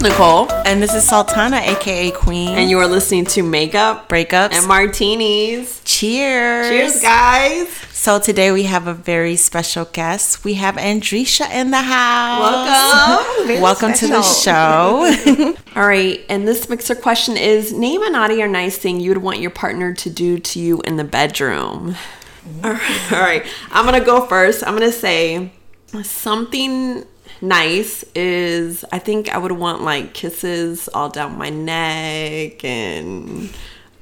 Nicole, And this is Sultana, aka Queen. and you are listening to Makeup breakups. and Martinis. Cheers. Cheers, guys! So today we have a very special guest. We have Andrisha in the house. Welcome. Welcome to the show. All right, and this mixer question is: Name a naughty or nice thing you would want your partner to do to you in the bedroom. All right, all right. I'm gonna go first. I'm gonna say something nice is I think I would want like kisses all down my neck and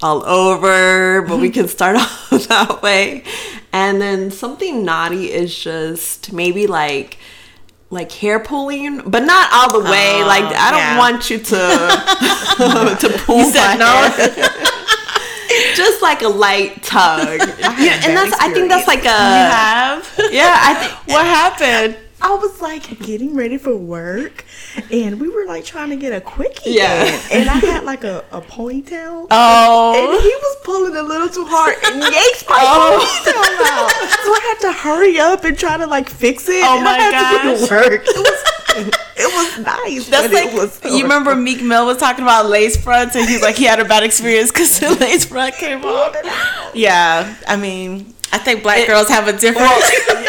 all over, but we can start off that way. And then something naughty is just maybe like like hair pulling, but not all the way. Oh, like I don't yeah. want you to to pull said my no? hair. just like a light tug. Yeah, and that that's I think that's like a have? yeah. I think What happened? I was like getting ready for work, and we were like trying to get a quickie. Yeah. in, and I had like a, a ponytail. Oh, And he was pulling a little too hard and yanked my Oh. ponytail out. So I had to hurry up and try to like fix it. Oh and my I had to gosh. to work. It was, it was nice. That's like it was you remember Meek Mill was talking about lace fronts, and he's like he had a bad experience because the lace front came off. Yeah, I mean, I think black girls have a different. well,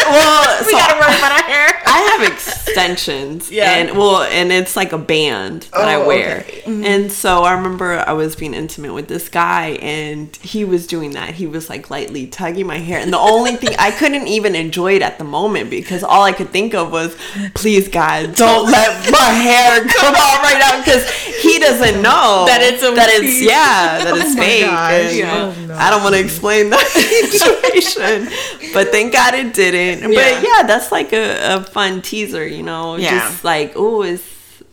we so gotta worry about our hair. I have extensions. Yeah. And well, and it's like a band that I Oh, wear. okay. And so I remember I was being intimate with this guy and he was doing that. He was like lightly tugging my hair. And the only thing I couldn't even enjoy it at the moment because all I could think of was, please God, don't let my hair come out right now because he doesn't know That it's a that it's yeah, that oh it's my fake. gosh. And Oh, no. I don't want to explain that situation. but thank God it didn't. Yeah. But yeah, that's like a, a fun teaser, you know. Yeah. Just like, oh, is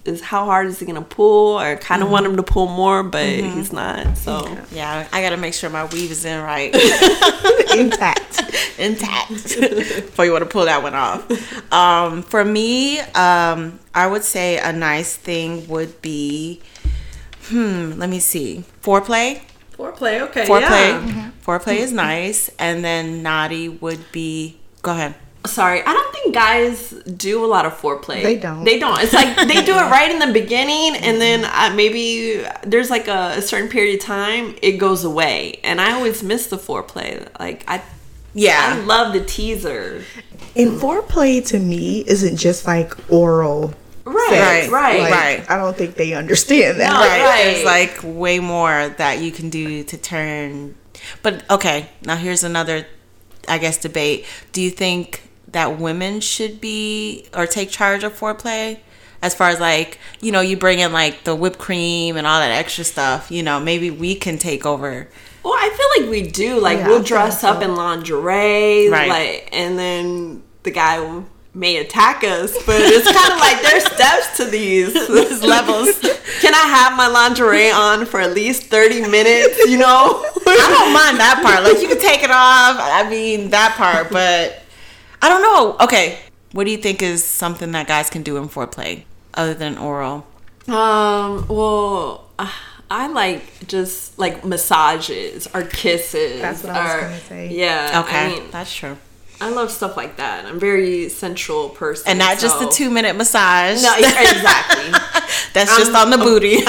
is how hard is he gonna pull? I kind of want him to pull more, but he's not. So Yeah, I gotta make sure my weave is in right, intact. intact, before you want to pull that one off. Um, for me, um, I would say a nice thing would be, hmm, let me see, foreplay. foreplay, okay, Foreplay, foreplay is nice, and then naughty would be. Go ahead. Sorry, I don't think guys do a lot of foreplay. They don't. They don't. It's like they do it right in the beginning, and then uh, maybe there's like a, a certain period of time it goes away, and I always miss the foreplay. Like I, yeah. I love the teaser. And foreplay to me isn't just like oral. Right, Right, right, Like, right. I don't think they understand that. No, right. right. There's like way more that you can do to turn. But okay, now here's another, I guess, debate. Do you think that women should be or take charge of foreplay? As far as like, you know, you bring in like the whipped cream and all that extra stuff, you know, maybe we can take over. Well, I feel like we do. Like Yeah, we'll think dress so. up in lingerie, Right. like, and then the guy will- may attack us. But it's kind of like there's steps to these There's levels. Can I have my lingerie on for at least thirty minutes? You know. I don't mind that part. Like you can take it off. I mean that part, but I don't know. Okay, what do you think is something that guys can do in foreplay other than oral? Um. Well, I like just like massages or kisses. That's what I was or- gonna say. Yeah. Okay, I mean, that's true. I love stuff like that. I'm very sensual person, And not just the two minute massage. No, exactly. That's just on the booty.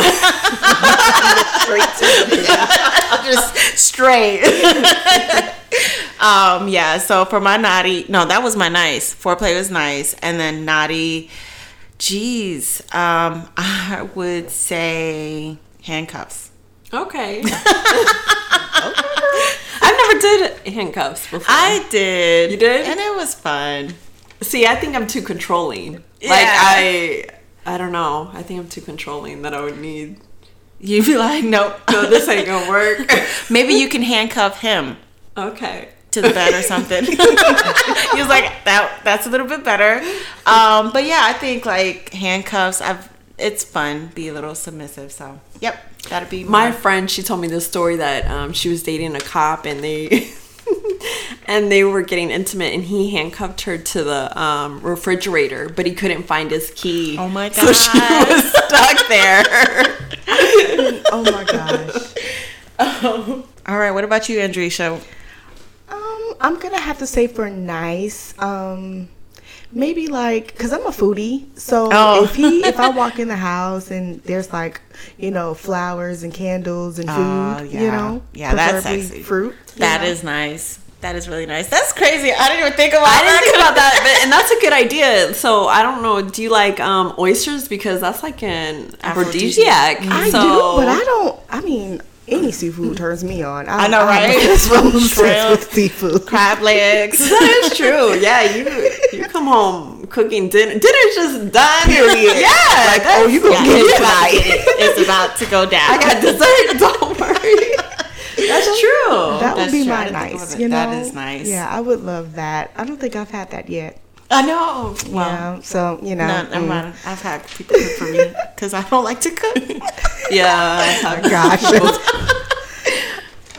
just straight. um, yeah, so for my naughty, no, that was my nice. Foreplay was nice. And then naughty, geez, um, I would say handcuffs. Okay. I've never did handcuffs before. I did. You did? And it was fun. See, I think I'm too controlling. Like I I don't know. I think I'm too controlling that I would need You'd be like, nope. no, this ain't gonna work. Maybe you can handcuff him. okay. to the bed or something. he was like, that that's a little bit better. Um, but yeah, I think like handcuffs, I've it's fun, be a little submissive. So yep, that'd be My my friend, she told me this story that um, she was dating a cop and they and they were getting intimate and he handcuffed her to the um, refrigerator, but he couldn't find his key. Oh my So she was stuck there. Oh my gosh. Oh. All right, what about you, Andrisha? Um, I'm gonna have to say for nice. Um, maybe like because I'm a foodie, so Oh. if he if I walk in the house and there's like you know flowers and candles and food, Oh, you know, Yeah, that's preferably sexy. Fruit. you That know. is nice. That is really nice. That's crazy. I didn't even think about that. I didn't that. think about that, but and that's a good idea. So I don't know. Do you like um, oysters because that's like an Aphrodisiac. aphrodisiac? I so, do, but I don't. I mean, any seafood turns me on. I know, I'm right? obsessed with- Shrimp. obsessed with seafood. crab legs. That is true. Yeah, you you come home cooking dinner. Dinner's just done. Period. Yeah. Like, oh, you gonna Yeah, get it's, it about, tonight. it's about to go down. I got dessert. Don't worry. That's true. That would be true. My nice. You know, That is nice. Yeah, I would love that. I don't think I've had that yet. I know. Well, yeah, so you know, no, mm. mind. I've had people cook for me because I don't like to cook. yeah. I Gosh.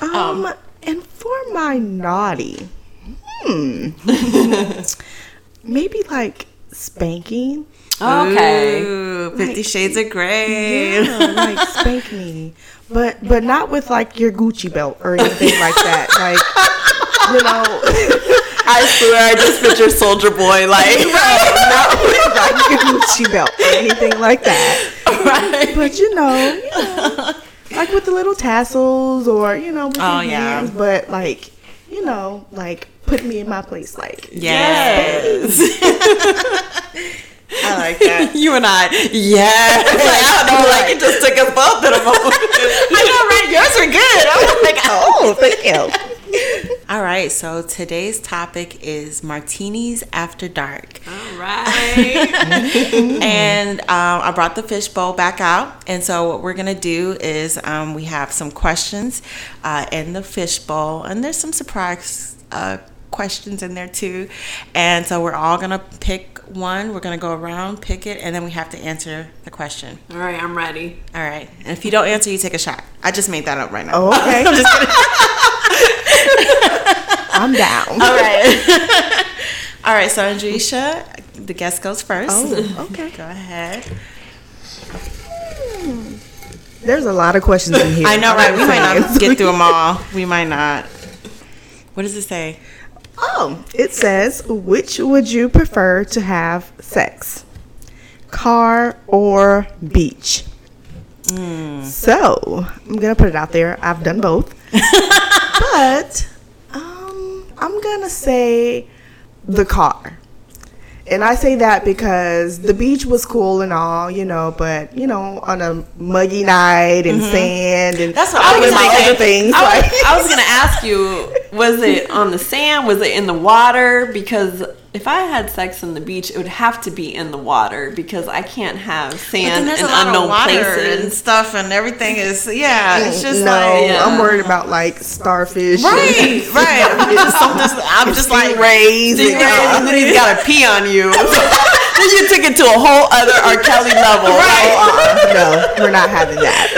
Um, um, and for my naughty, hmm, maybe like spanking. Okay. Ooh, Fifty Shades of Grey. Yeah, like spank me, but but not with like your Gucci belt or anything like that. Like you know, I swear, I just picture Soldier Boy like. not with like your Gucci belt or anything like that. right. But you know, you know, like with the little tassels or you know, with Oh, your yeah. but like you know, like put me in my place, like Yes. I like that. You and I, yeah. Like, I don't know, like it just took us both in a moment. I know, right? Yours are good. I'm like, oh, thank you. All right, so today's topic is martinis after dark. All right. and um, I brought the fishbowl back out. And so, what we're going to do is um, we have some questions uh, in the fishbowl, and there's some surprise uh, questions in there too. And so, we're all going to pick one. We're going to go around, pick it, and then we have to answer the question. All right, I'm ready. All right. And if you don't answer, you take a shot. I just made that up right now. Oh, okay, I'm just kidding. I'm down. All right. All right. So, Andrisha, the guest goes first. Oh, okay. Go ahead. There's a lot of questions in here. I know, right? We might not get through them all. We might not. What does it say? Oh, it says, which would you prefer to have sex? Car or beach? So, I'm going to put it out there. I've done both. but um, I'm going to say the car. And I say that because the beach was cool and all, you know, but you know, on a muggy night and sand and That's what all I was my other things. I like, was, I was gonna ask you, was it on the sand? Was it in the water? Because if I had sex on the beach, it would have to be in the water because I can't have But then sand there's in a lot unknown of water and stuff, and everything is yeah. It's just no, like I'm worried about like starfish. right, and- right. I'm just, I'm just, I'm just like Stingrays and- Stingrays, and then he's gotta pee on you. then you took it to a whole other R. Kelly level. Uh-uh, no, we're not having that.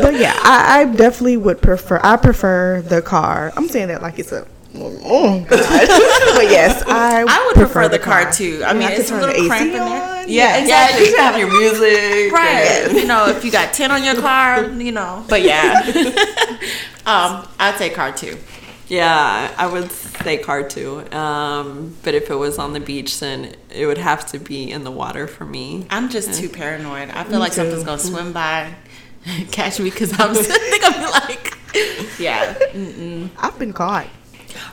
But yeah, I, I definitely would prefer. I prefer the car. I'm saying that like it's a. Oh God. but yes, I. I would prefer the car, too. I mean, could it's a little the cramp AC in there. Yeah, Yeah, exactly. you can have your music. Right. and- You know, if you got 10 on your car, you know. But yeah. um, I'd say car too. Yeah, I would say car too. Um, but if it was on the beach, then it would have to be in the water for me. I'm just too paranoid. I feel like too. something's gonna swim by, catch me because I'm. I think I'm like, yeah. I've been caught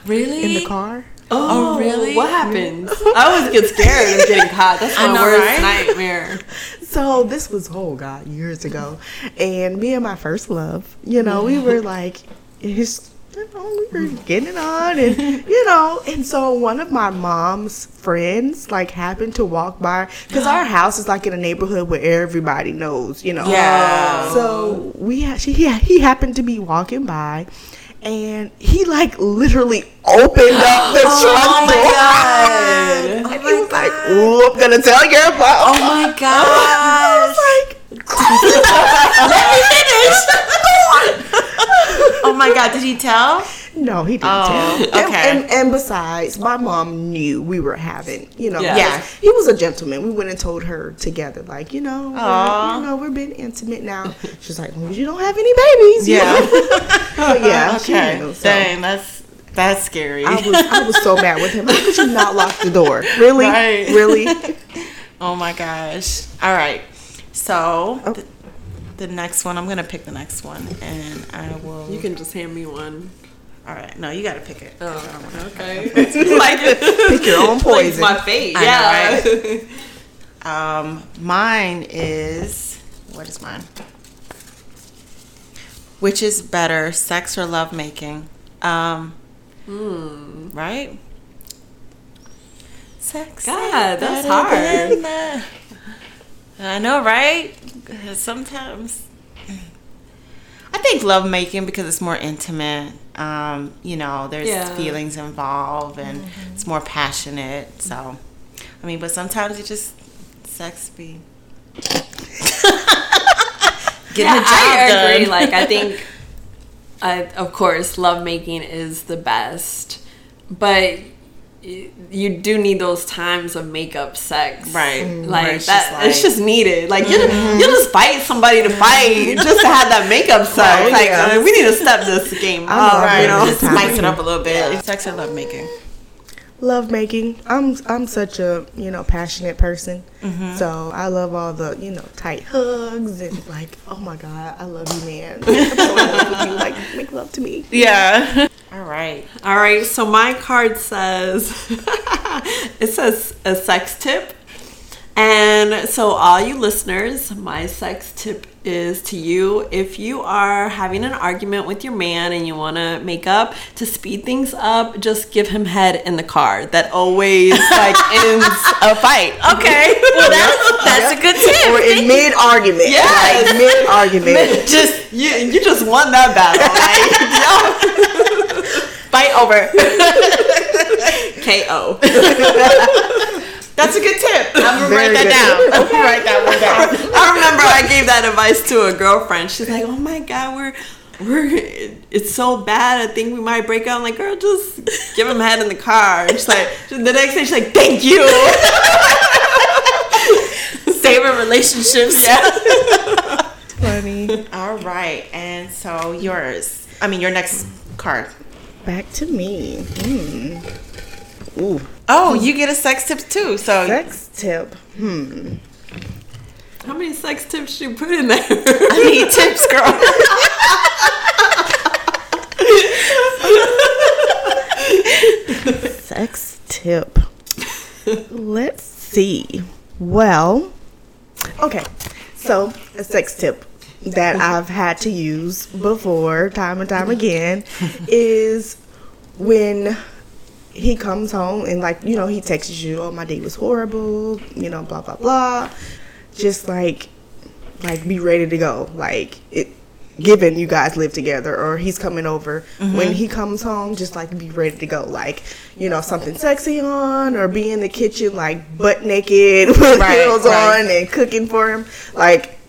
Really? in the car. Oh, oh really? What happens? I always get scared of getting caught. That's my know, worst right? nightmare. So this was oh god years ago, and me and my first love, you know, we were like, his, you know, we were getting on, and you know, and so one of my mom's friends like happened to walk by because our house is like in a neighborhood where everybody knows, you know. Yeah. So we ha- she he, he happened to be walking by. And he like literally opened up the Oh trunk my door. God. And oh he was like, "Ooh, I'm gonna tell your oh mom." Oh my I gosh. was like, Oh my god. Did he tell? No, he didn't Oh, tell. And- okay. And, and, besides, my mom knew we were having, you know, Yeah. Yeah. He was a gentleman. We went and told her together, like, you know, you know, we're being intimate now. She's like, well, you don't have any babies. Yeah. but yeah, Okay. knew, so. Dang, that's That's scary. I was I was so mad with him. How could you not lock the door? Really? Right. Really? oh my gosh. All right. So Oh. the, the next one, I'm gonna pick the next one, and I will. You can just hand me one. All right. No, you gotta pick it. Oh, okay. like Pick your own Like poison. my fate. I know, Yeah. Um, mine is what is mine? Which is better, sex or love making? Um, Hmm. right? Sex. God, that's better hard. I know, right? Sometimes. I think love making because it's more intimate. Um, you know, there's Yeah. feelings involved and it's more passionate. So, I mean, but sometimes it just sex be getting yeah, the job I agree. Like I think, I, of course, lovemaking is the best, but y- you do need those times of makeup sex, Right. Like Where it's that, just it's just needed. Like you, you just fight somebody to fight just to have that makeup sex. Right, like yeah. uh, we need to step this game up. love right, You know, just spice it up a little bit. Sex or love making. love making. I'm I'm such a you know passionate person, Mm-hmm. so I love all the you know tight hugs and like oh my god I love you man. I'm so love you. Like make love to me. Yeah. All right. All right, so my card says it says a sex tip. And so, all you listeners, my sex tip is to you if you are having an argument with your man and you want to make up to speed things up, just give him head in the car. That always like ends a fight. Okay. Well, that's that's a good tip. Or in mid argument. yeah, Like mid argument. Just you, you just won that battle. Like, Fight over. KO. That's a good tip. I'm gonna Very write that good. down. I'm gonna write that one down. I remember I gave that advice to a girlfriend. She's like, "Oh my god, we're we're it's so bad. I think we might break up." I'm like, "Girl, just give him head in the car." And she's like, the next day she's like, "Thank you." Saving relationships. Yeah. Funny. All right, and so yours. I mean, your next card. Back to me. Hmm. Ooh. Oh, you get a sex tip too. So Sex tip. Hmm. How many sex tips should you put in there? I need tips, girl. Sex tip. Let's see. Well, okay. So, a sex tip that I've had to use before, time and time again, is when he comes home and, like, you know, he texts you, oh, my day was horrible, you know, blah, blah, blah. Just like, like, be ready to go. Like, it, given you guys live together or he's coming over mm-hmm. when he comes home just like be ready to go like you know something sexy on or be in the kitchen like butt naked with Right, heels right. on and cooking for him like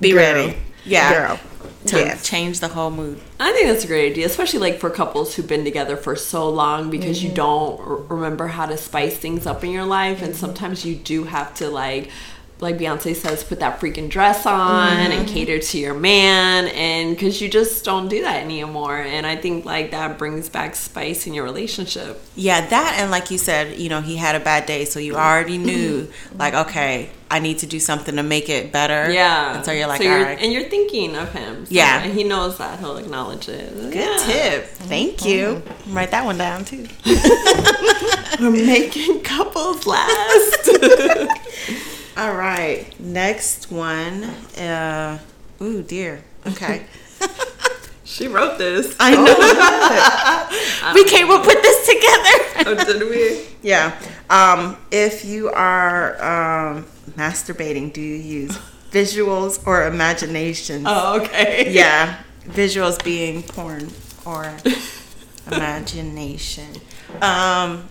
Be ready. Yeah. girl To yes change the whole mood. I think that's a great idea, especially like for couples who've been together for so long because you mm-hmm. don't r- remember how to spice things up in your life, and mm-hmm. sometimes you do have to like. Like Beyonce says, put that freaking dress on and mm-hmm. cater to your man, and because you just don't do that anymore. And I think like that brings back spice in your relationship. Yeah, that and like you said, you know, he had a bad day, so you mm-hmm. already knew, mm-hmm. like, okay, I need to do something to make it better. Yeah. And so you're like, So you're, right. and you're thinking of him. So Yeah. And he knows that. He'll acknowledge it. Good tip. Thank you. Write that one down too. We're making couples last. All right. Next one. Uh, ooh, dear. Okay. she wrote this. I know. we came up with this together. Oh, did we? yeah. Um, if you are um, masturbating, do you use visuals or imagination? Oh, okay. Yeah. Visuals being porn or imagination. Um,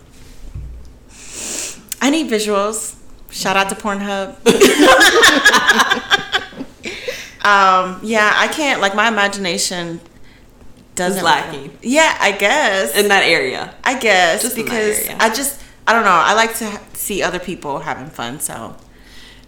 I need visuals. Shout out to Pornhub. um, yeah, I can't like my imagination doesn't lacking. Yeah, I guess. In that area. I guess Just because. I just I don't know. I like to see other people having fun. So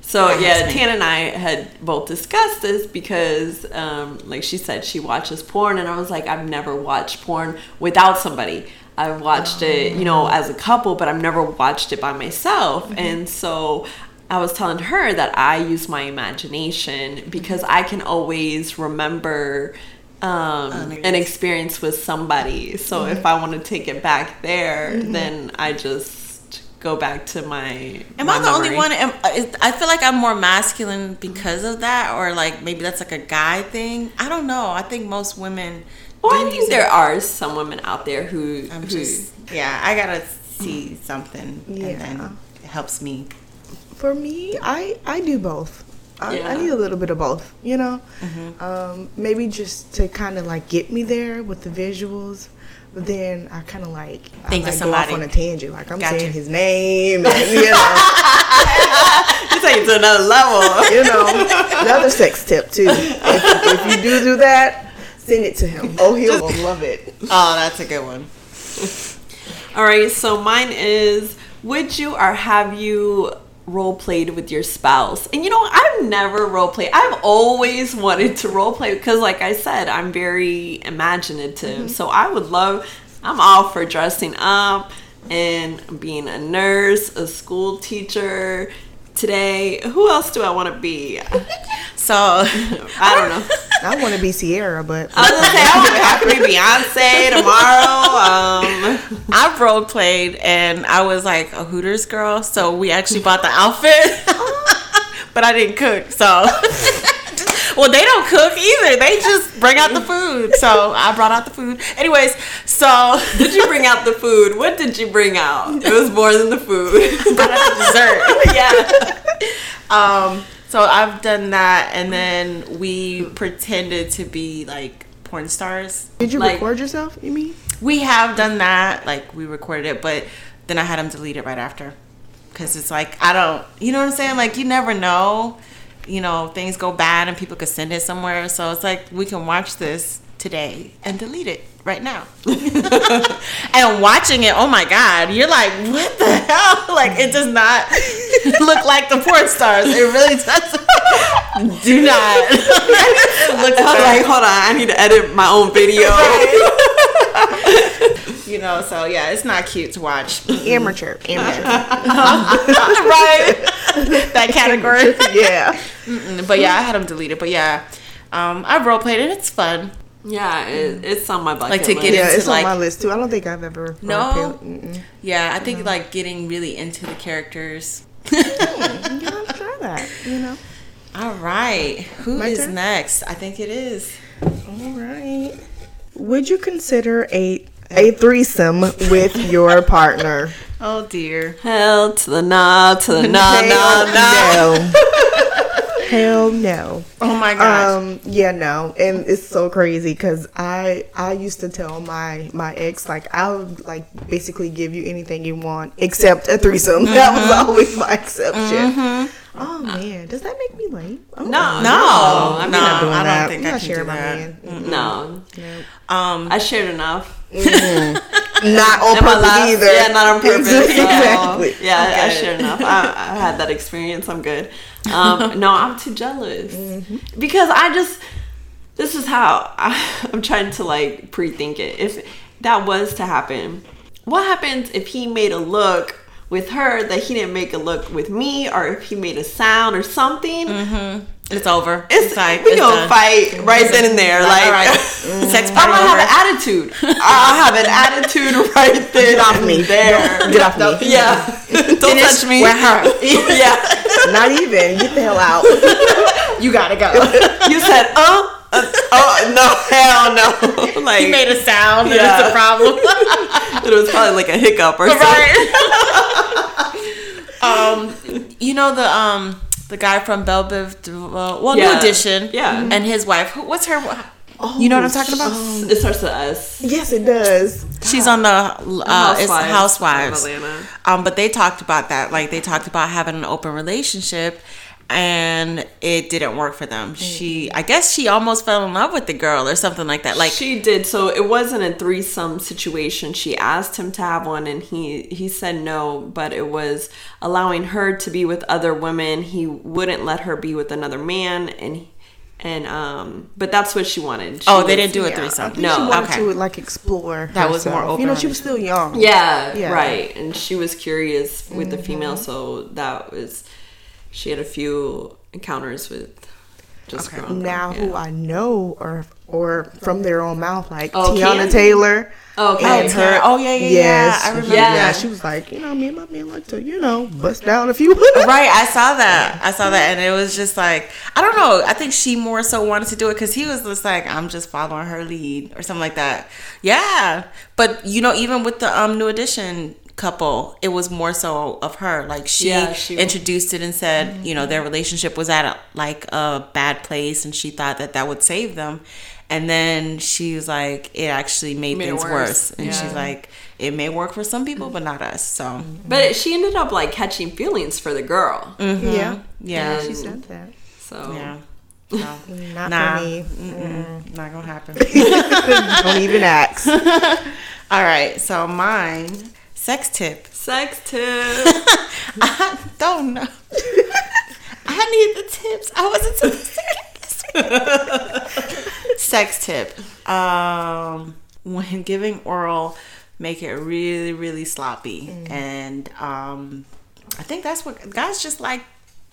So That yeah. Tan and I had both discussed this because, um, like she said, she watches porn, and I was like, I've never watched porn without somebody. I've watched it, you know, as a couple, but I've never watched it by myself. Mm-hmm. And so I was telling her that I use my imagination because I can always remember um, an experience with somebody. So if I want to take it back there, then I just go back to my. Am my I the only one? Am, is- I feel like I'm more masculine because of that, or like maybe that's like a guy thing. I don't know. I think most women. Well, I think there are some women out there who, I'm who just yeah. I gotta see something, Yeah. and then it helps me. For me, I I do both. I, Yeah. I need a little bit of both, you know. Um, maybe just to kind of like get me there with the visuals, but then I kind of like Think I of like go off somebody. on a tangent, like I'm Gotcha. saying his name, and, you know, you take it to another level. you know. Another sex tip too. If, if you do do that, send it to him. Oh, he'll love it. Oh, that's a good one. All right, so mine is: Would you or have you role played with your spouse? And you know, I've never role played. I've always wanted to role play because, like I said, I'm very imaginative. Mm-hmm. So I would love. I'm all for dressing up and being a nurse, a school teacher. Today, who else do I want to be? So I don't know. I want to be Ciara, but I was gonna say I, wanna- I could be Beyonce tomorrow. Um, I've role played, and I was like a Hooters girl. So we actually bought the outfit, but I didn't cook. So. Well, they don't cook either. They just bring out the food. So I brought out the food. Anyways, so did you bring out the food? What did you bring out? It was more than the food. But the dessert. yeah. Um, so I've done that, and then we pretended to be like porn stars. did you Like- record yourself? You mean? We have done that, like we recorded it, but then I had him delete it right after, because it's like I don't, you know what I'm saying? Like you never know, you know, things go bad and people could send it somewhere. So it's like we can watch this today and delete it right now. and watching it, oh my god, you're like, what the hell? Like it does not look like the porn stars. It really doesn't. Do not. it looks I was like, hold on, I need to edit my own video. you know, so yeah, it's not cute to watch. Amateur, amateur. right? that category. yeah. Mm, But yeah, I had them deleted. But yeah, um, I've role played it. It's fun. Yeah, it, mm. it's on my bucket Like to list. get Yeah, into, it's like- on my list too. I don't think I've ever. No? roleplayed- Yeah, I think mm-hmm. like getting really into the characters. Yeah, I'll try that. You know. All right, who is My turn? next? I think it is. All right. Would you consider a a threesome with your partner? Oh dear. Hell to the nah, to the nah, nah, nah. no. Hell no. Oh my gosh. Um. Yeah. No. And it's so crazy because I I used to tell my my ex like I would like basically give you anything you want except a threesome. That was always my exception. Oh man, does that make me lame? Oh, No, no, no, I'm no, not doing I don't that. think I'm I not can sharing do my that. man. No, Um, I shared enough. Not on purpose life. either. Yeah, not on purpose. so, exactly. Yeah, I Okay. shared enough. I, I had that experience. I'm good. Um, no, I'm too jealous because I just. This is how I, I'm trying to like pre-think it. If that was to happen, what happens if he made a look with her that he didn't make a look with me, or if he made a sound or something? It's over. It's, like we it's gonna done. fight right then and there. Like, all right, sex I'm gonna have an attitude. I'll have an attitude right then. Get off me. There. Don't- Get off me. Yeah. Don't touch me. with her. yeah. Not even. Get the hell out. You gotta go. You said, oh, uh, oh no, hell no. Like he made a sound. Yeah. And it's a problem. it was probably like a hiccup or something. um, you know the um the guy from Bell Biv, DeVoe- well, New Yeah. Edition, Yeah. and his wife. Who, what's her? you know what I'm talking about? It starts with S. Yes, it does. She's on the uh, it's Housewives. of Atlanta. Um, but they talked about that. Like they talked about having an open relationship, and it didn't work for them. She, I guess, she almost fell in love with the girl or something like that. Like she did. So it wasn't a threesome situation. She asked him to have one, and he he said no. But it was allowing her to be with other women. He wouldn't let her be with another man, and and um. But that's what she wanted. She oh, they was- didn't do a Yeah, I threesome. think No, she wanted okay. to like explore. That was more herself. You know, she was still young. Yeah, Yeah. right. And she was curious with the female, Mm-hmm. so that was she had a few encounters with just Okay. growing. Now, Yeah. who I know or or from their own mouth, like Oh, Teyana Candy? Taylor. Okay. and Teyana- oh, yeah, yeah, yeah, I remember that. Yeah, she was like, you know, me and my man like to, you know, bust down a few. Right, I saw that. I saw that, and it was just like I don't know. I think she more so wanted to do it because he was just like, I'm just following her lead or something like that. Yeah, but you know, even with the um new edition couple, it was more so of her. Like she, Yeah, she- introduced it and said, you know, mm-hmm. their relationship was at a, like a bad place, and she thought that that would save them. And then she was like, it actually made, Made things worse. worse. And Yeah. she's like, it may work for some people, but not us. So mm-hmm. But she ended up like catching feelings for the girl. Mm-hmm. Yeah, yeah, she said that. So yeah. So. Not Nah, for me. mm-mm, not gonna happen. Don't even ask. All right, so mine sex tip. sex tip. I don't know. I need the tips. I wasn't supposed to get this. sex tip. Um, when giving oral, make it really, really sloppy, and um, I think that's what guys just like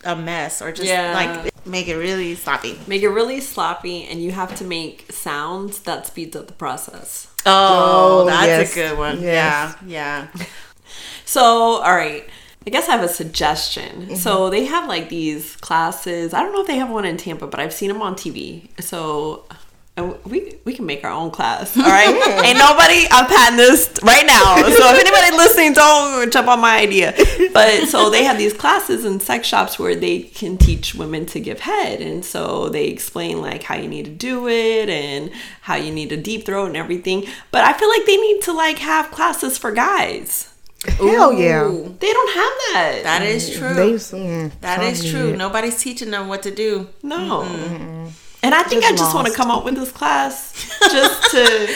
a mess or just Yeah. like make it really sloppy. make it really sloppy, and you have to make sounds that speeds up the process. Oh, Oh, that's yes. a good one. Yes. Yeah, yeah. So, all right. I guess I have a suggestion. Mm-hmm. So they have like these classes. I don't know if they have one in Tampa, but I've seen them on TV. So uh, we we can make our own class. All right. Ain't nobody. I'm patting this right now. So if anybody listening, don't jump on my idea. But so they have these classes in sex shops where they can teach women to give head, and so they explain like how you need to do it and how you need a deep throat and everything. But I feel like they need to like have classes for guys. Hell yeah. They don't have that. That is true. They, mm, that is true. idiot. Nobody's teaching them what to do. no. And I think Just I just want to come up with this class just to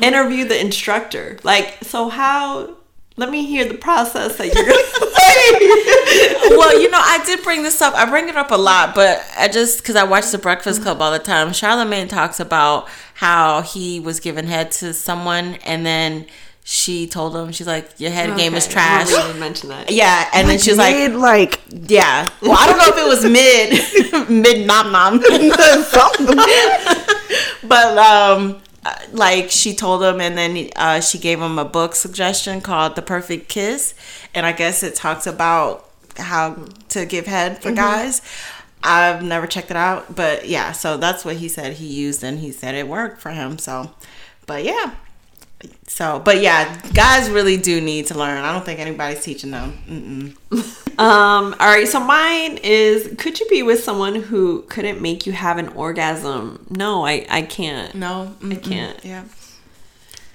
interview the instructor. Like, so how? Let me hear the process that you're gonna. well, you know, I did bring this up. I bring it up a lot, but I just because I watch The Breakfast Club all the time. Charlamagne talks about how he was giving head to someone, and then she told him, "She's like, your head game is Okay, trash." I remember you mentioned that. Yeah, and then she's like, Mid, like "Yeah." Well, I don't know if it was mid, mid nom nom. something. but um uh, like she told him and then uh, she gave him a book suggestion called the perfect kiss and i guess it talks about how to give head for guys i've never checked it out but yeah so that's what he said he used and he said it worked for him so but yeah so but yeah guys really do need to learn i don't think anybody's teaching them Um. All right. So mine is: Could you be with someone who couldn't make you have an orgasm? No, I I can't. no I mm-mm. can't. yeah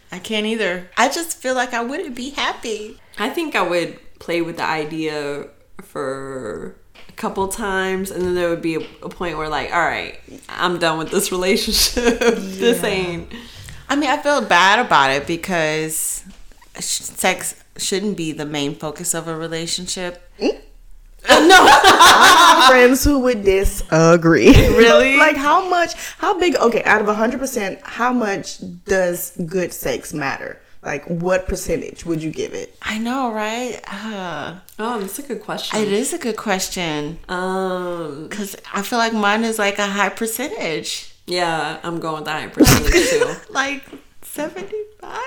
i can't either i just feel like i wouldn't be happy I think I would play with the idea for a couple times, and then there would be a, a point where, like, all right, I'm done with this relationship. this ain't. I mean, I feel bad about it because sex shouldn't be the main focus of a relationship. No. Friends who would disagree. Really? like how much? How big? Okay, out of hundred percent, how much does good sex matter? Like what percentage would you give it? I know, right? Uh, Oh, that's a good question. it is a good question Um. because I feel like mine is like a high percentage, Yeah, I'm going with the high percentage too. like seventy-five.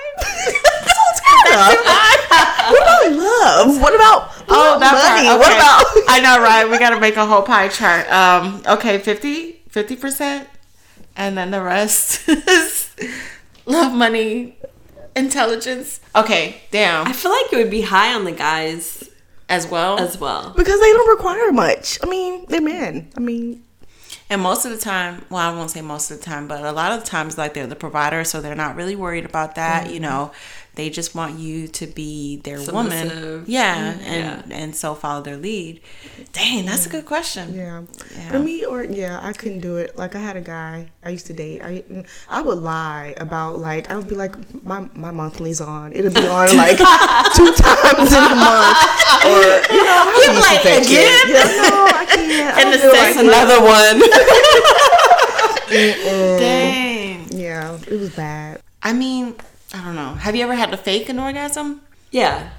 What about love? What about Oh, that money? part. What Okay. about? I know, right? We got to make a whole pie chart. Um, okay, 50 percent, and then the rest is love, money, intelligence. Okay, damn. I feel like it would be high on the guys As well, as well. Because they don't require much. I mean, they're men. I mean, and most of the time, well, I won't say most of the time, but a lot of the times, like they're the provider, so they're not really worried about that. You mm-hmm. know, they just want you to be their woman. Yeah, Mm, and and so follow their lead. Dang, that's a good question. Yeah. Yeah. For me, or yeah, I couldn't do it. Like I had a guy I used to date. I I would lie about like I would be like my my monthly's on. It'll be on like two times in a month, or you know, I You're like, again? Yeah, no, I can't. And don't the do it sex like Another one. Dang. Yeah, it was bad. I mean, I don't know. Have you ever had to fake an orgasm? yeah.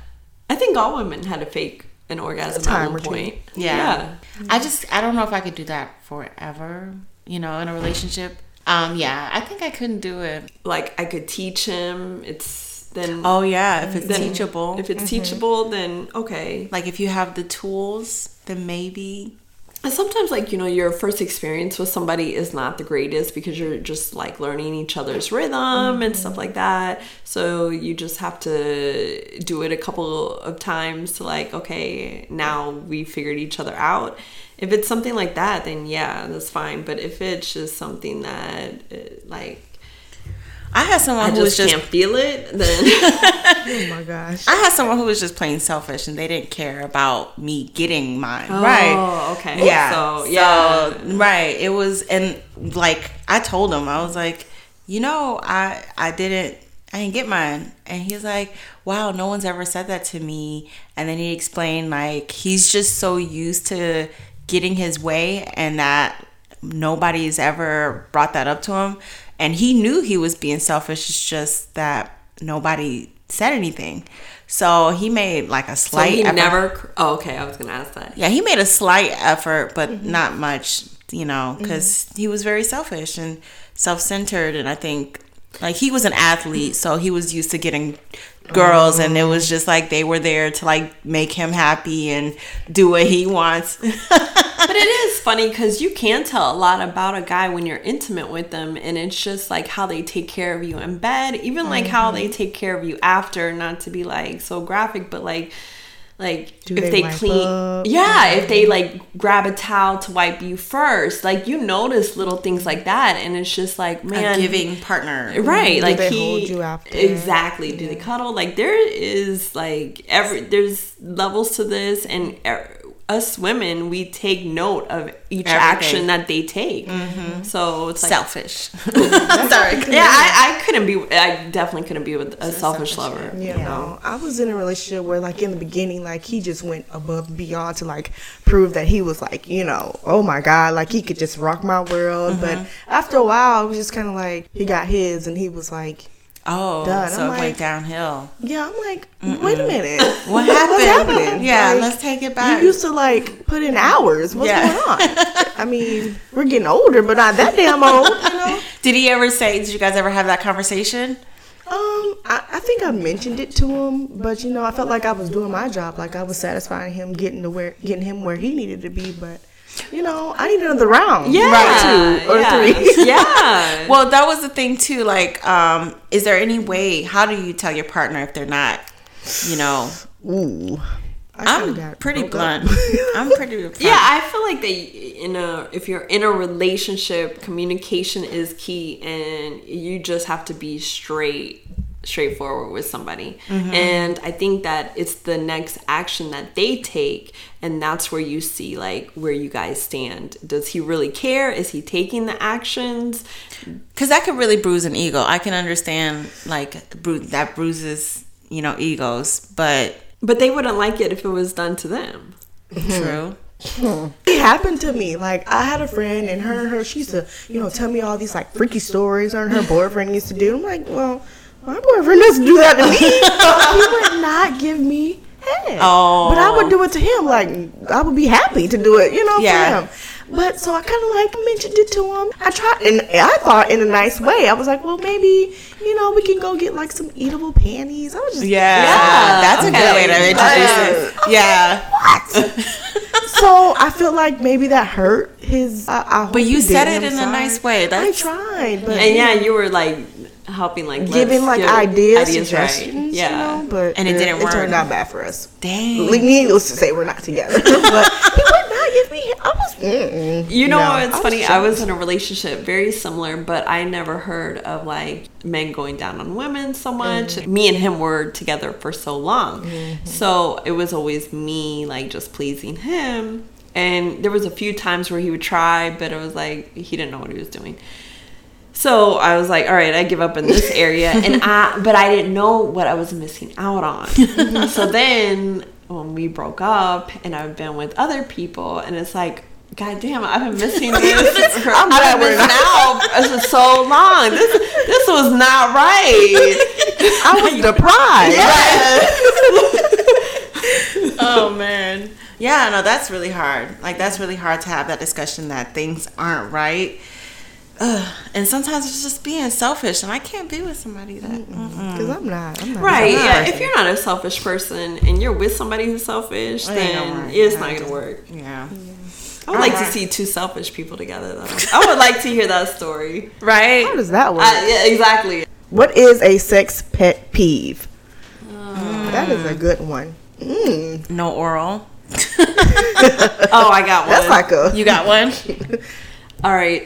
I think all women had to fake an orgasm at one point. Yeah. I just I don't know if I could do that forever. You know, in a relationship. Um, yeah, I think I couldn't do it. Like I could teach him. It's then Oh yeah, if it's then- teachable. If it's teachable, then okay. like if you have the tools, then maybe. And sometimes, like, you know, your first experience with somebody is not the greatest because you're just like learning each other's rhythm and stuff like that. So you just have to do it a couple of times to, like, okay, now we figured each other out. If it's something like that, then yeah, that's fine. But if it's just something that, uh, like, I had someone I who was just just can't feel it, then Oh my gosh. I had someone who was just plain selfish and they didn't care about me getting mine. Right. Oh, right. okay. Yeah. So, So, yeah. right. It was and like I told him, I was like, you know, I I didn't I didn't get mine. And he's like, Wow, no one's ever said that to me. And then he explained like he's just so used to getting his way and that nobody's ever brought that up to him. And he knew he was being selfish. It's just that nobody said anything. So he made like a so slight he effort. never. Oh, okay. I was gonna ask that. Yeah, he made a slight effort, but Mm-hmm. not much, you know, because he was very selfish and self centered. And I think, like, he was an athlete, so he was used to getting girls, and it was just like they were there to, like, make him happy and do what he wants. But it is funny because you can tell a lot about a guy when you're intimate with them, and it's just like how they take care of you in bed, even like how Mm-hmm. they take care of you after. Not to be like so graphic, but like, like Do if they they, clean, up? yeah, if they like grab a towel to wipe you first, like you notice little things like that, and it's just like man, a giving partner. right Do like they he hold you after? exactly do they cuddle like there is like every there's levels to this and er, us women we take note of each action that they take. Mm-hmm. So it's like Selfish. Sorry. yeah I, I couldn't be i definitely couldn't be with a selfish lover You know, I was in a relationship where, like, in the beginning, like, he just went above and beyond to, like, prove that he was, like, you know, oh my God, like, he could just rock my world. Mm-hmm. But after a while, it was just kind of like, he got his and he was like, Oh, Done. so I'm it went downhill. yeah, I'm like, wait a minute. What happened? What's happening? Yeah, Like, let's take it back. You used to, like, put in hours. What's Yeah. going on? I mean, we're getting older, but not that damn old, you know? Did he ever say, did you guys ever have that conversation? Um, I, I think I mentioned it to him, but you know, I felt like I was doing my job, like I was satisfying him, getting to where, getting him where he needed to be. But you know, I need another round, yeah right? Two or yeah. three. yeah Well, that was the thing too. Like, um, is there any way? How do you tell your partner if they're not, you know? Ooh, I kinda I'm pretty blunt. I'm pretty. Blunt. Yeah, I feel like that in a if you're in a relationship, communication is key, and you just have to be straight straightforward with somebody. Mm-hmm. And I think that it's the next action that they take and that's where you see like where you guys stand. Does he really care? Is he taking the actions? because that could really bruise an ego. I can understand like bru- that bruises, you know, egos, but But they wouldn't like it if it was done to them. true. It happened to me. Like I had a friend, and her, her, she used to, you know, tell me all these like freaky stories her and her boyfriend used to do. I'm like, well, my boyfriend doesn't do that to me. he would not give me head. Oh. but I would oh. do it to him. Like I would be happy to do it, you know, Yeah. for him. But so I kind of like mentioned it to him. I tried, and I thought in a nice way. I was like, well, maybe you know we can go get like some eatable panties. I was just Yeah, Yeah, that's a good way to introduce it. Yeah, what? so I feel like maybe that hurt his. Uh, I, I hope but you said didn't. it I'm in a nice way. I tried, but And yeah, you were like helping like giving like ideas, ideas right. suggestions, Yeah. you know, but And it didn't work. turned out bad for us. Dang. Needless to say, we're not together. but he would not give me. I was. Mm-mm. You know No, what's I funny? I was in a relationship very similar, but I never heard of like men going down on women so much. Mm-hmm. Me and him were together for so long. So it was always me like just pleasing him. And there was a few times where he would try, but it was like he didn't know what he was doing. So I was like, all right, I give up in this area, and I, but I didn't know what I was missing out on. so then when we broke up, and I've been with other people, and it's like, God damn, I've been missing this. For, I'm I've glad been we're missing out for so long. This, this was not right. I was deprived. Yes. oh man yeah no that's really hard like that's really hard to have that discussion that things aren't right Ugh. and sometimes it's just being selfish and i can't be with somebody that. Because I'm not. I'm not. Right? I'm Yeah. If you're not a selfish person and you're with somebody who's selfish, It ain't gonna then it's Yeah. not gonna work. yeah I would like to see two selfish people together, though. I would like to hear that story. Right? How does that work? Uh, yeah, exactly. what is a sex pet peeve? That is a good one. Mm, no oral Oh, I got one. that's like a. you got one All right.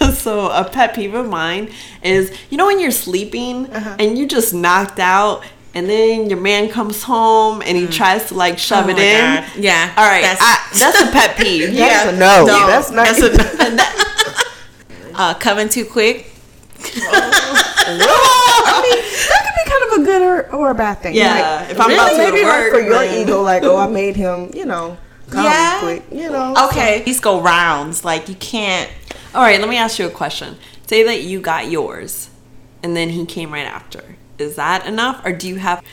so a pet peeve of mine is you know when you're sleeping Uh-huh. and you just knocked out and then your man comes home and he tries to like shove Oh it in. God. yeah All right, that's, I- that's a pet peeve. That's a no. That's not. that's a uh, coming too quick I mean, that could be kind of a good or, or a bad thing. Yeah, Like, if I'm about to go to maybe like work, for your then- ego, like, oh, I made him, you know, come Yeah. quick, you know. okay these go rounds like you can't All right, let me ask you a question. Say that you got yours and then he came right after. Is that enough or do you have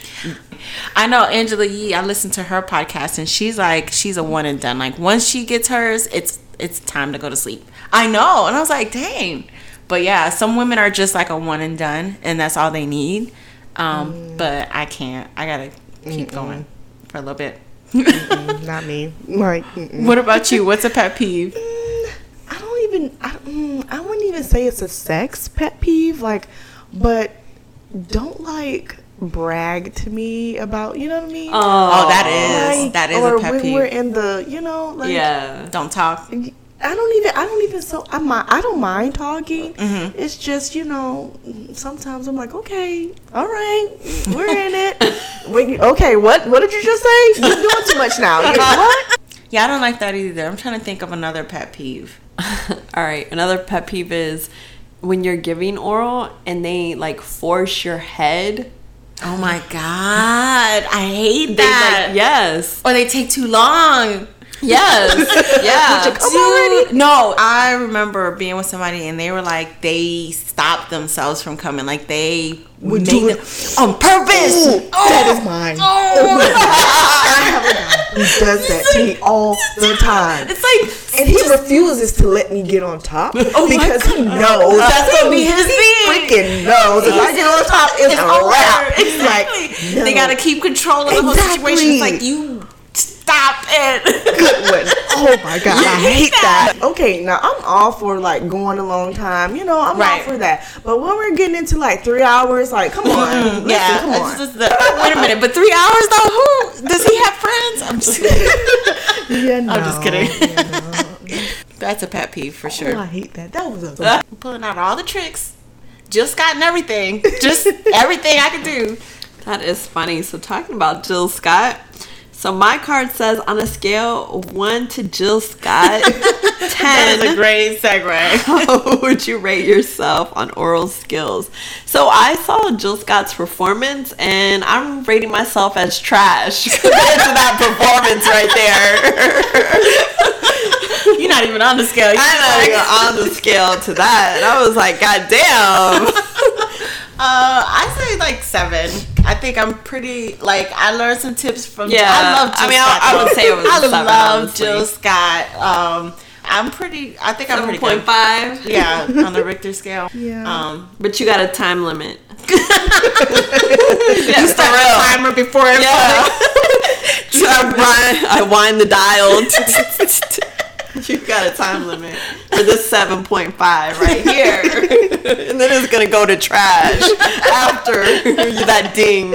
I know Angela Yee. I listened to her podcast, and she's like, she's a one and done. Like once she gets hers, it's it's time to go to sleep. I know, and I was like, dang. But yeah, some women are just like a one and done, and that's all they need. Um, But I can't. I gotta keep going for a little bit. Mm, not me. Like, mm-mm. what about you? What's a pet peeve? I even. I, mm, I wouldn't even say it's a sex pet peeve. Like, but don't like brag to me about. You know what I mean? Oh, that is Like, that is or a pet when peeve. we're in the, you know, like, Yeah. Don't talk. I don't even. I don't even. So I mi- I don't mind talking. Mm-hmm. It's just you know. Sometimes I'm like, okay, all right, we're in it. Wait, okay, what? What did you just say? You're doing too much now. You- what? Yeah, I don't like that either. I'm trying to think of another pet peeve. All right, another pet peeve is when you're giving oral and they like force your head. Oh my god, I hate that. like yes. Or they take too long. Yes. yeah. No, I remember being with somebody and they were like they stopped themselves from coming. Like they Would do it. on purpose. Ooh, that is oh, mine. Oh. oh my God. I have a guy who does that to me all the time. It's like And he refuses to let me get on top Oh because he knows That's gonna be his he thing. freaking knows if I get on top, it's, it's a wrap. Exactly. It's like, They gotta keep control of the whole situation. It's like you stop it. good one. Oh my god, I hate that. Okay, now I'm all for like going a long time. You know, I'm Right. all for that. But when we're getting into like three hours, like come on, listen, yeah. come on. the- wait a minute, but three hours though? Who does he have friends? I'm just kidding. yeah, no, I'm just kidding. That's a pet peeve for sure. Oh. I hate that. That was a uh, I'm pulling out all the tricks. Just gotten everything. Just everything I could do. That is funny. So talking about Jill Scott. So my card says on a scale one to Jill Scott, That is a ten. great segue. How would you rate yourself on oral skills? So I saw Jill Scott's performance, and I'm rating myself as trash compared to that performance right there. You're not even on the scale. You're I'm not even on the scale to that. And I was like, God damn. Uh, I say like seven. I think I'm pretty like I learned some tips from. Yeah, I love. Jill I mean, I- Scott, I would say it was a I seven, love honestly. Jill Scott. Um, I'm pretty. I think I'm pretty good. 7.5. Yeah, on the Richter scale. Yeah. Um, But you got a time limit. you start the timer before it. Yeah. so I wind, I wind the dial. You got a time limit for this 7.5 right here. and then it's going to go to trash after that ding.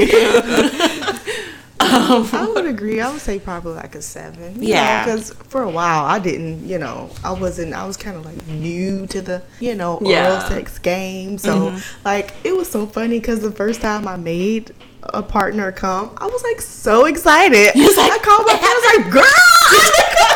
Um, I would agree. I would say probably like a seven. Yeah. Because for a while I didn't, you know, I wasn't, I was kind of like new to the, you know, Yeah. oral sex game. So, mm-hmm. like, it was so funny because the first time I made a partner come, I was like so excited. I called my friend, I was like, girl!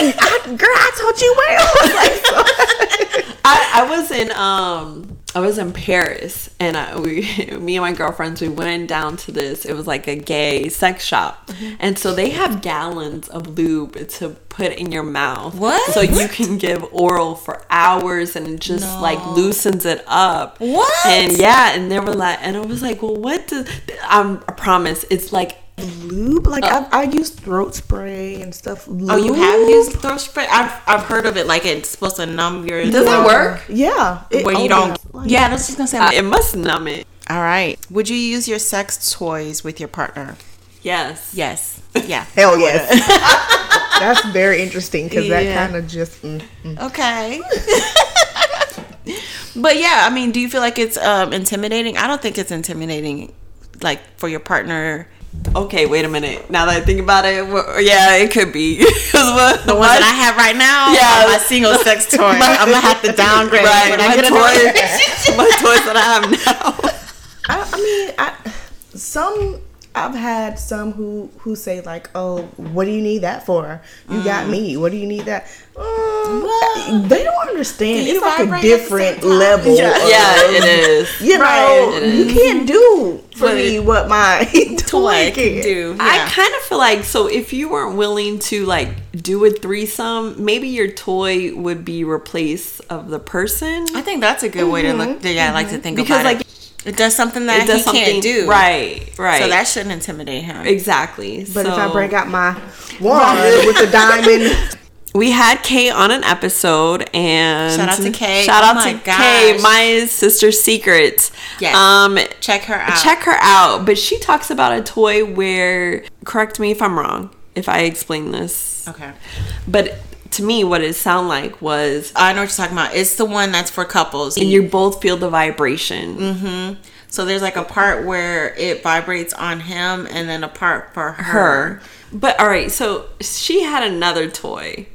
She was like, I, girl, I taught you well. I was like, so I, I was in um I was in Paris and I, we me and my girlfriends we went down to this it was like a gay sex shop Mm-hmm. and so they have gallons of lube to put in your mouth What? so you can give oral for hours and it just like loosens it up What? and yeah and they were like and I was like well what does um, I promise it's like lube. Like, I, I use throat spray and stuff. Oh, you have used throat spray? I've, I've heard of it. Like it's supposed to numb your. does that work Yeah. It, Where you oh, don't. like- Yeah, I was just gonna say. Uh, it must numb it All right. Would you use your sex toys with your partner? yes Yes. Yeah. Hell yes. That's very interesting because Yeah. that kind of just. Mm, mm. Okay. but yeah, I mean, do you feel like it's um, intimidating? I don't think it's intimidating, like for your partner. Okay, wait a minute. Now that I think about it, wh- yeah, it could be. what- The one that I have right now, Yeah. yeah, my single sex toy. I'm gonna have to downgrade right, when my I get toys, another. my toys that I have now. I, I mean, I, some I've had some who who say like, "Oh, what do you need that for? You got me. What do you need that?" Um, Well, they don't understand. do It's like a vibrate at the different level. Yeah. of- Yeah, it is. You know, Right, it you can't do for What me what my toy toy can can do. I kind of feel like so if you weren't willing to like do a threesome, maybe your toy would be replace of the person. I think that's a good way to look. Yeah, I like to think Because, about like, it. It does something that it does he something can't do. Right, right. So that shouldn't intimidate him. exactly. But if I break out my wand with the diamond, we had Kay on an episode and Shout out to Kay. Shout Oh out my to Kay, gosh. my sister's secrets. Yes. Um Check her out. check her out. But she talks about a toy where correct me if I'm wrong, if I explain this. Okay. But to me what it sound like was I know what you're talking about. It's the one that's for couples. and you both feel the vibration. Mm-hmm. So there's like a part where it vibrates on him, and then a part for her. Her. But all right, so she had another toy.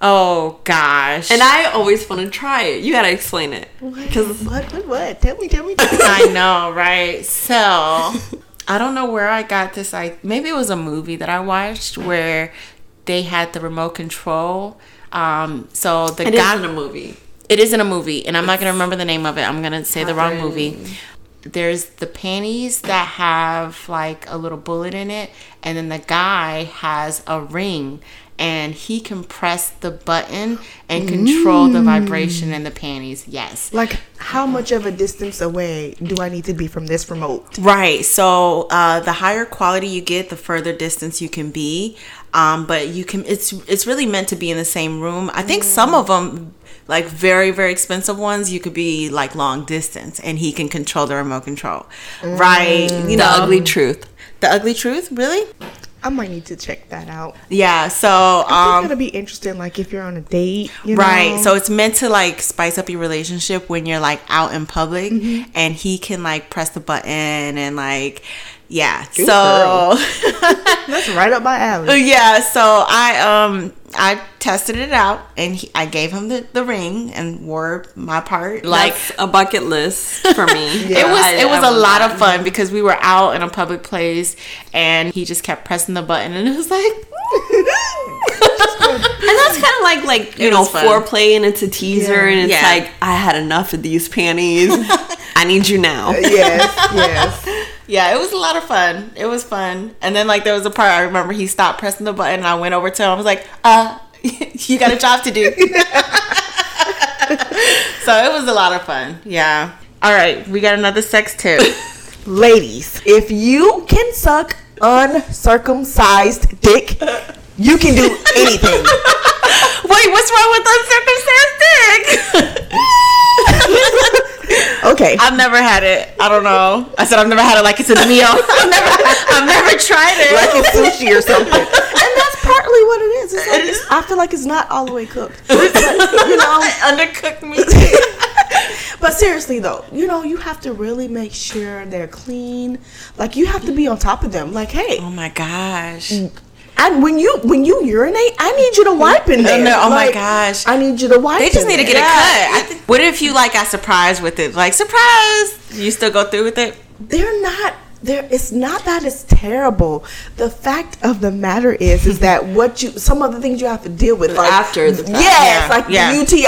Oh gosh. And I always want to try it. You got to explain it. Cuz what, what, what? Tell me, tell me. Tell me. I know, right? So I don't know where I got this. I maybe it was a movie that I watched where they had the remote control. Um, so the it guy, isn't a movie. it isn't a movie, and I'm not gonna remember the name of it. I'm gonna say the wrong movie. There's the panties that have like a little bullet in it, and then the guy has a ring, and he can press the button and control the vibration in the panties. Yes. Like, how much of a distance away do I need to be from this remote? Right. So uh, the higher quality you get, the further distance you can be. Um, but you can. It's it's really meant to be in the same room. I think some of them, like very very expensive ones, you could be like long distance, and he can control the remote control. Right. You The know, ugly truth. the ugly truth. Really? I might need to check that out. Yeah. So I think um. that'll be interesting, like if you're on a date, you Right. know? So it's meant to like spice up your relationship when you're like out in public Mm-hmm. and he can like press the button and like yeah. Ooh, so that's right up my alley. yeah, so I um I tested it out and he, I gave him the, the ring and wore my part like Like a bucket list for me. it was I- it was I a want lot that. of fun because we were out in a public place and he just kept pressing the button and it was like And that's kind of like like you It know was fun. foreplay, and it's a teaser, Yeah. and it's Yeah. like I had enough of these panties. I need you now. yes, yes. Yeah, it was a lot of fun. It was fun. And then like there was a part I remember he stopped pressing the button and I went over to him. I was like, uh, you got a job to do. so it was a lot of fun. Yeah. All right, we got another sex tip. Ladies, if you can suck uncircumcised dick, you can do anything. Wait, what's wrong with uncircumcised dick? Okay. I've never had it. I don't know. I said I've never had it like it's a meal. I've never, I've never tried it. like it's sushi or something. And that's partly what it is. just like it's, I feel like it's not all the way cooked. But, you know, Undercooked meat. but seriously though, you know, you have to really make sure they're clean. Like you have to be on top of them. Like, hey, oh my gosh. And when you when you urinate, I need you to wipe in there. no, oh my gosh. I need you to wipe. They just need to there. get it cut. I what if you like got surprised with it? Like surprise, you still go through with it? they're not there it's not that it's terrible the fact of the matter is is that what you some of the things you have to deal with like After the fact. yes Yeah, like yeah. the utis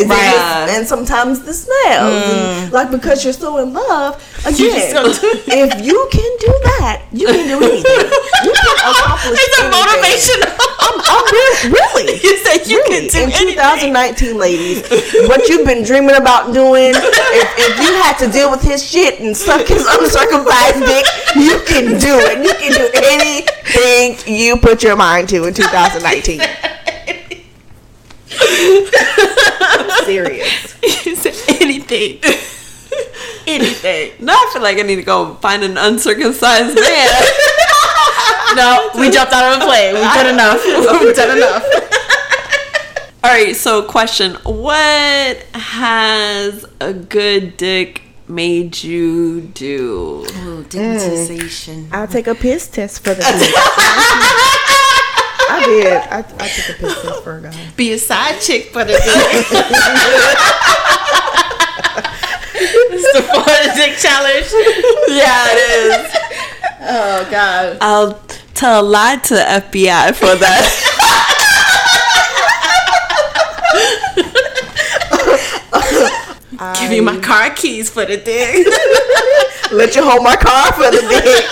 and, Right. it's- and sometimes the smells and, like because you're so in love Mm. Again do- if you can do that you can do anything you can accomplish It's a anything. I'm really, really You said you really, can do in anything. 2019, ladies, what you've been dreaming about doing, if, if you had to deal with his shit and suck his uncircumcised dick, you can do it. You can do anything you put your mind to in 2019. I'm serious. You said anything. anything. Now I feel like I need to go find an uncircumcised man. No, we jumped out of a plane. We've done enough. We've done enough. All right, so question: What has a good dick made you do? Ooh, hmm. digitization. I'll take a piss test for the dick. I did. I, I took a piss test for a guy. Be a side chick for the dick. it's the Florida Dick Challenge. Yeah, it is. Oh God. I'll tell a lie to the FBI for that. Give me my car keys for the dick. Let you hold my car for the dick.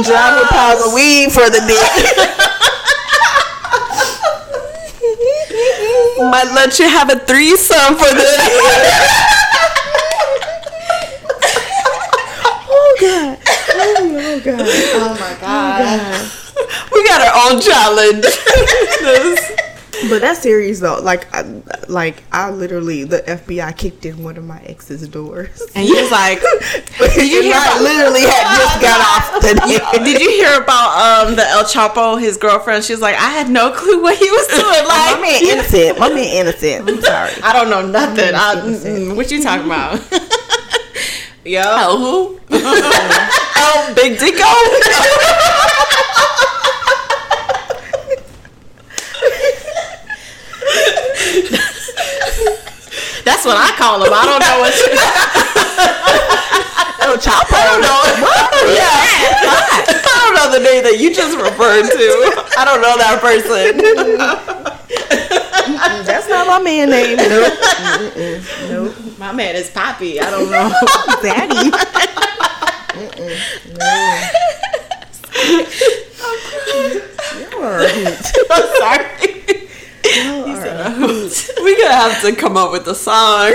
Drive with pounds of weed for the dick. Might let you have a threesome for the. Oh god. Oh, oh god. oh my God. we got our own challenge. But that's serious though. Like, I, like I literally the FBI kicked in one of my ex's doors. And you was like, Did you hear about- literally had just got off the did you hear about um the El Chapo, his girlfriend? She was like, I had no clue what he was doing. Like, My Like, man innocent. My man innocent. I'm sorry. I don't know nothing. I, what you talking about? Yo. oh, who? Oh, Big Dicko. That's what I call him. I don't know what El Chapo. I don't know. yeah. I don't know the name that you just referred to. I don't know that person. That's not my man name. Nope. Mm-mm. Nope. My man is Poppy. I don't know. Daddy. I'm sorry. We're gonna have to come up with a song.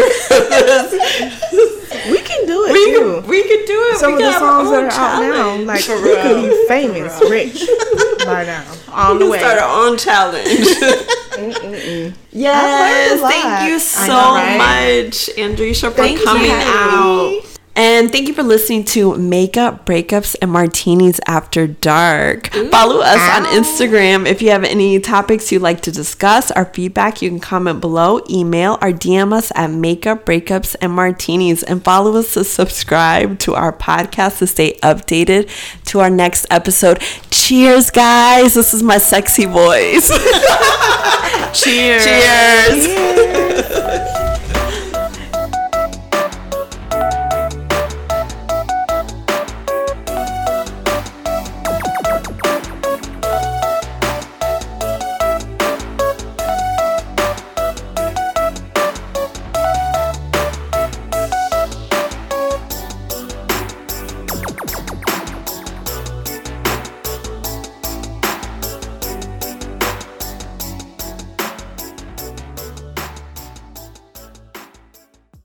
We can do it we too. could, we could do it. Some we of the songs that are out now, like For we could be famous, rich by now. On the way. start our own challenge. yes, a lot. thank you so right? much, Andresha, for Thank coming Hallie. out. And thank you for listening to Makeup, Breakups, and Martinis After Dark. Follow us on Instagram if you have any topics you'd like to discuss or feedback. You can comment below, email, or DM us at Makeup, Breakups, and Martinis. And follow us to subscribe to our podcast to stay updated to our next episode. Cheers, guys. This is my sexy voice. Cheers. Cheers. Yeah.